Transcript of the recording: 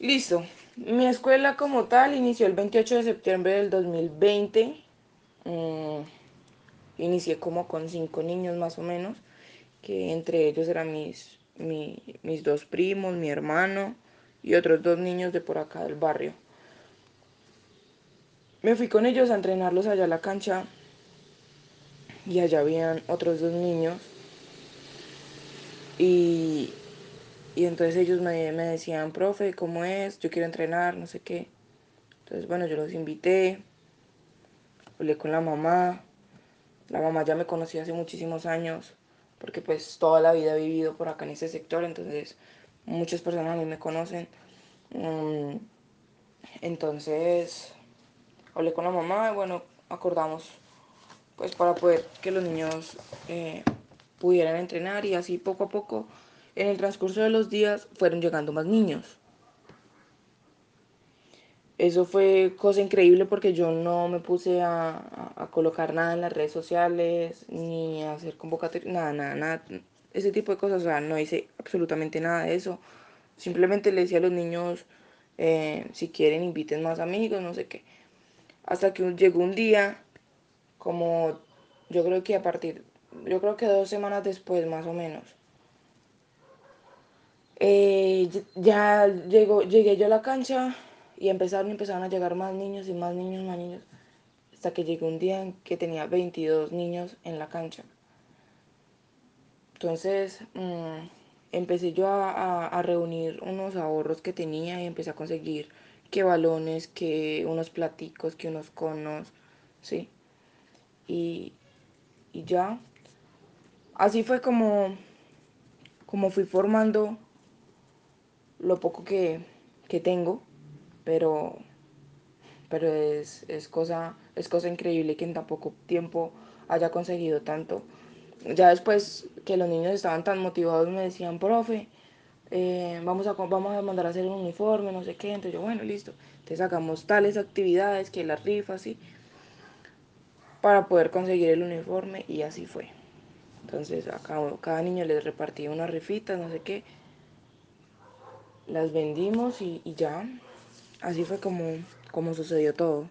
Listo. Mi escuela como tal inició el 28 de septiembre del 2020. Mm, inicié como con cinco niños más o menos, que entre ellos eran mis, mis dos primos, mi hermano y otros dos niños de por acá del barrio. Me fui con ellos a entrenarlos allá a la cancha y allá habían otros dos niños. Y, y entonces ellos me, decían, profe, ¿cómo es? Yo quiero entrenar, no sé qué. Entonces, bueno, yo los invité, hablé con la mamá. La mamá ya me conocía hace muchísimos años, porque pues toda la vida he vivido por acá en ese sector, entonces muchas personas a mí me conocen. Mm, entonces, hablé con la mamá y bueno, acordamos pues para poder que los niños eh, pudieran entrenar y así poco a poco en el transcurso de los días fueron llegando más niños. Eso fue cosa increíble porque yo no me puse a, colocar nada en las redes sociales, ni a hacer convocatorias, nada, nada, nada, ese tipo de cosas, o sea, no hice absolutamente nada de eso. Simplemente le decía a los niños, eh, si quieren inviten más amigos, no sé qué. Hasta que llegó un día, como yo creo que a partir, yo creo que dos semanas después más o menos, eh, ya llegué yo a la cancha y empezaron, empezaron a llegar más niños y más niños, más niños, hasta que llegó un día en que tenía 22 niños en la cancha. Entonces mmm, empecé yo a, a, a, reunir unos ahorros que tenía y empecé a conseguir que balones, que unos platicos, que unos conos, ¿sí? Y, y ya. Así fue como, como fui formando lo poco que, que tengo, pero, pero es, es, cosa, es cosa increíble que en tan poco tiempo haya conseguido tanto. Ya después que los niños estaban tan motivados me decían, profe, eh, vamos, a, vamos a mandar a hacer un uniforme, no sé qué. Entonces yo, bueno, listo. Entonces sacamos tales actividades, que las rifas, ¿sí? Para poder conseguir el uniforme y así fue. Entonces a cada, cada niño les repartía unas rifitas, no sé qué. Las vendimos y, ya. Así fue como, como sucedió todo.